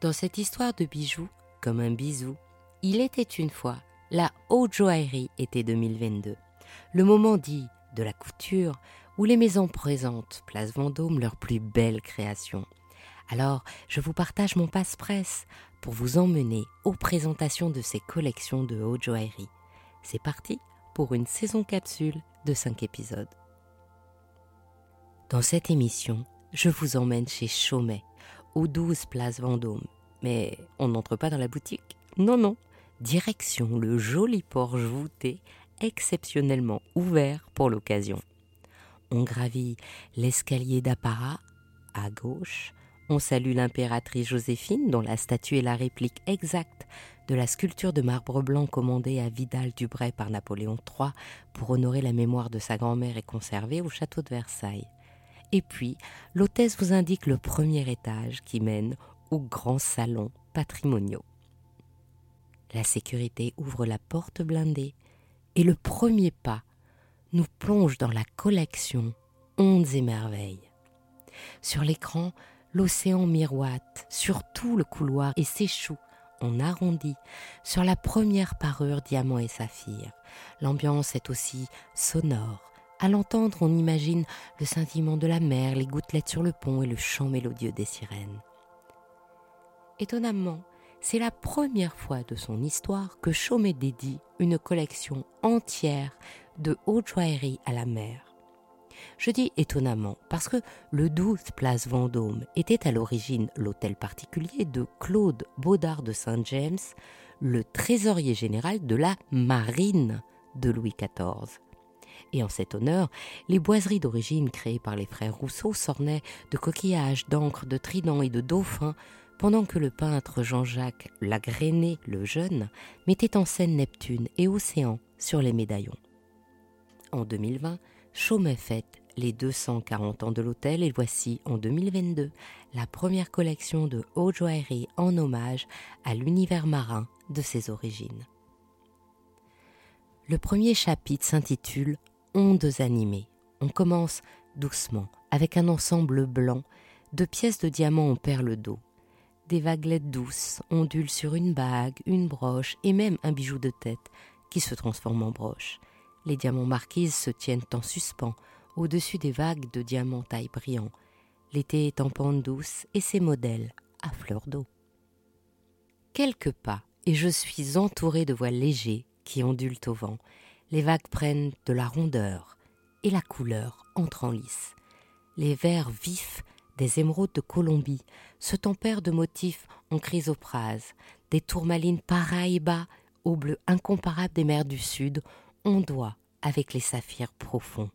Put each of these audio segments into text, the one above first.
Dans cette histoire de bijoux, comme un bisou, il était une fois la haute joaillerie été 2022. Le moment dit de la couture où les maisons présentent Place Vendôme leurs plus belles créations. Alors, je vous partage mon passe-presse pour vous emmener aux présentations de ces collections de haute joaillerie. C'est parti pour une saison capsule de 5 épisodes. Dans cette émission, je vous emmène chez Chaumet, aux 12 Place Vendôme. Mais on n'entre pas dans la boutique. Non, non. Direction le joli porche voûté, exceptionnellement ouvert pour l'occasion. On gravit l'escalier d'apparat à gauche. On salue l'impératrice Joséphine, dont la statue est la réplique exacte de la sculpture de marbre blanc commandée à Vidal Dubray par Napoléon III pour honorer la mémoire de sa grand-mère et conservée au château de Versailles. Et puis, l'hôtesse vous indique le premier étage qui mène aux grands salons patrimoniaux. La sécurité ouvre la porte blindée et le premier pas nous plonge dans la collection Ondes et merveilles. Sur l'écran, l'océan miroite sur tout le couloir et s'échoue en arrondi sur la première parure diamant et saphir. L'ambiance est aussi sonore, à l'entendre, on imagine le scintillement de la mer, les gouttelettes sur le pont et le chant mélodieux des sirènes. Étonnamment, c'est la première fois de son histoire que Chaumet dédie une collection entière de haute joaillerie à la mer. Je dis étonnamment parce que le 12 Place Vendôme était à l'origine l'hôtel particulier de Claude Baudard de Saint-James, le trésorier général de la marine de Louis XIV. Et en cet honneur, les boiseries d'origine créées par les frères Rousseau s'ornaient de coquillages, d'encre, de tridents et de dauphins, pendant que le peintre Jean-Jacques Lagrené le Jeune mettait en scène Neptune et Océan sur les médaillons. En 2020, Chaumet fête les 240 ans de l'hôtel et voici en 2022 la première collection de haute joaillerie en hommage à l'univers marin de ses origines. Le premier chapitre s'intitule ondes animées. On commence doucement, avec un ensemble blanc, de pièces de diamants en perles d'eau. Des vaguelettes douces ondulent sur une bague, une broche et même un bijou de tête qui se transforme en broche. Les diamants marquises se tiennent en suspens au-dessus des vagues de diamants taille brillant. L'été est en pente douce et ses modèles à fleur d'eau. Quelques pas et je suis entouré de voiles légers qui ondulent au vent les vagues prennent de la rondeur et la couleur entre en lice. Les verts vifs des émeraudes de Colombie se tempèrent de motifs en chrysoprase, des tourmalines bas au bleu incomparable des mers du Sud ondoient avec les saphirs profonds.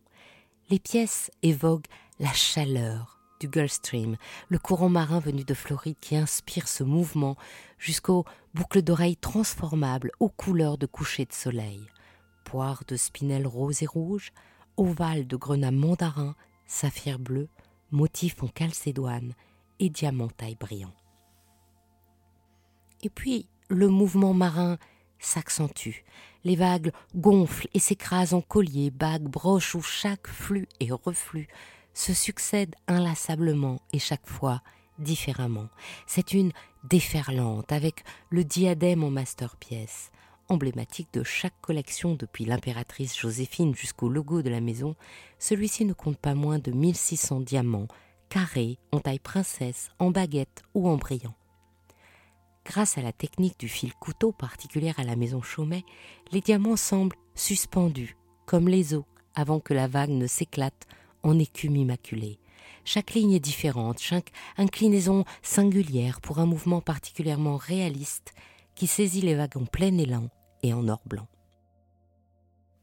Les pièces évoquent la chaleur du Gulf Stream, le courant marin venu de Floride qui inspire ce mouvement jusqu'aux boucles d'oreilles transformables aux couleurs de coucher de soleil poire de spinel rose et rouge, ovale de grenat mandarin, saphir bleu, motif en calcédoine et diamant taille brillant. Et puis le mouvement marin s'accentue. Les vagues gonflent et s'écrasent en colliers, bagues, broches où chaque flux et reflux se succèdent inlassablement et chaque fois différemment. C'est une déferlante avec le diadème en masterpiece, emblématique de chaque collection depuis l'impératrice Joséphine jusqu'au logo de la maison, celui-ci ne compte pas moins de 1600 diamants, carrés, en taille princesse, en baguette ou en brillant. Grâce à la technique du fil couteau particulière à la maison Chaumet, les diamants semblent suspendus, comme les eaux, avant que la vague ne s'éclate en écume immaculée. Chaque ligne est différente, chaque inclinaison singulière pour un mouvement particulièrement réaliste qui saisit les vagues en plein élan et en or blanc.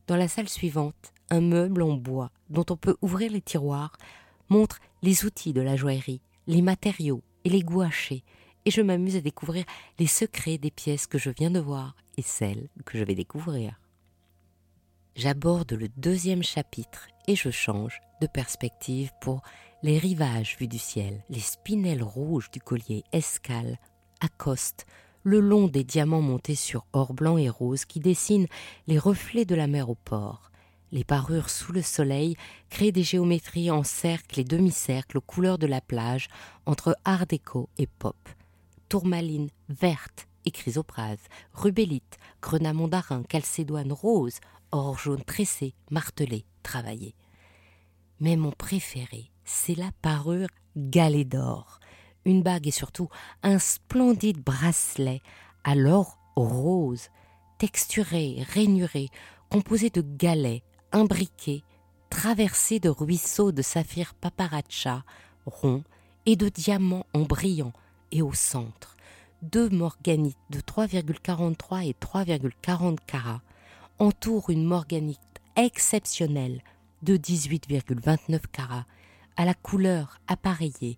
Dans la salle suivante, un meuble en bois dont on peut ouvrir les tiroirs montre les outils de la joaillerie, les matériaux et les gouachés, et je m'amuse à découvrir les secrets des pièces que je viens de voir et celles que je vais découvrir. J'aborde le deuxième chapitre et je change de perspective pour les rivages vus du ciel, les spinels rouges du collier escale accostent le long des diamants montés sur or blanc et rose qui dessinent les reflets de la mer au port. Les parures sous le soleil créent des géométries en cercles et demi-cercles aux couleurs de la plage entre art déco et pop. tourmaline verte et chrysoprase, rubellite, grenat mondarin, calcédoine rose, or jaune tressé, martelé, travaillé. Mais mon préféré, c'est la parure galet d'or, une bague et surtout un splendide bracelet à l'or rose, texturé, rainuré, composé de galets, imbriqués, traversé de ruisseaux de saphir paparaccia, ronds, et de diamants en brillant, et au centre, deux morganites de 3,43 et 3,40 carats entourent une morganite exceptionnelle de 18,29 carats à la couleur appareillée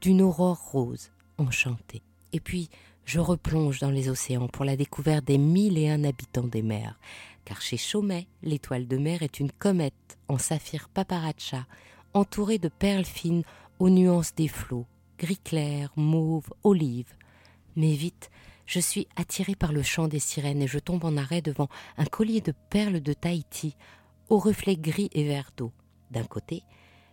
d'une aurore rose enchantée. Et puis, je replonge dans les océans pour la découverte des mille et un habitants des mers, car chez Chaumet, l'étoile de mer est une comète en saphir paparaccia, entourée de perles fines aux nuances des flots, gris clair, mauve, olive. Mais vite, je suis attiré par le chant des sirènes et je tombe en arrêt devant un collier de perles de Tahiti, aux reflets gris et vert d'eau. D'un côté,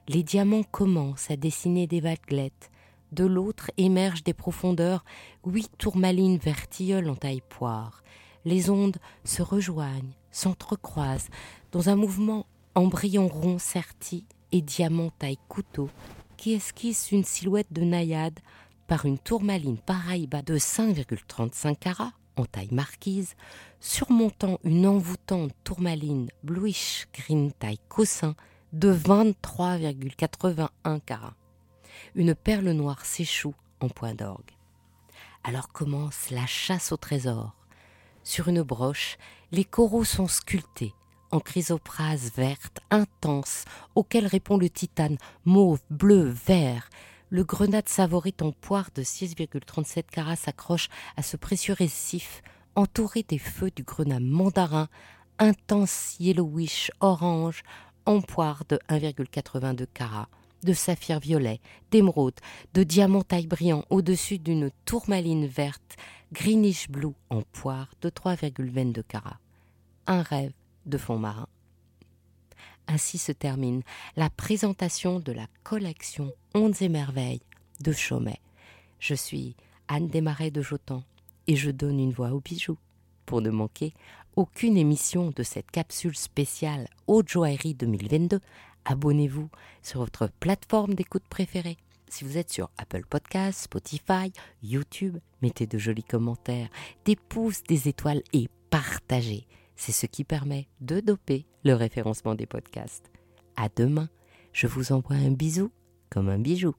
les diamants commencent à dessiner des vaguelettes, de l'autre émergent des profondeurs. Huit tourmalines vertilleules en taille poire. Les ondes se rejoignent, s'entrecroisent, dans un mouvement embryon rond serti et diamant taille couteau, qui esquisse une silhouette de naïade par une tourmaline paraïba de 5,35 carats en taille marquise, surmontant une envoûtante tourmaline bluish green taille cossin de 23,81 carats une perle noire s'échoue en point d'orgue. Alors commence la chasse au trésor. Sur une broche, les coraux sont sculptés en chrysoprase verte intense, auquel répond le titane mauve, bleu, vert. Le grenade favorite en poire de 6,37 carats s'accroche à ce précieux récif, entouré des feux du grenat mandarin, intense yellowish orange, en poire de 1,82 carats de saphir violet, d'émeraude, de diamant taille brillant au-dessus d'une tourmaline verte, greenish blue en poire de 3,22 carats. Un rêve de fond marin. Ainsi se termine la présentation de la collection Ondes et Merveilles de Chaumet. Je suis Anne Desmarais de Jotan et je donne une voix aux bijoux. Pour ne manquer aucune émission de cette capsule spéciale Haute Joaillerie 2022, abonnez-vous sur votre plateforme d'écoute préférée. Si vous êtes sur Apple Podcasts, Spotify, YouTube, mettez de jolis commentaires, des pouces, des étoiles et partagez. C'est ce qui permet de doper le référencement des podcasts. À demain, je vous envoie un bisou comme un bijou.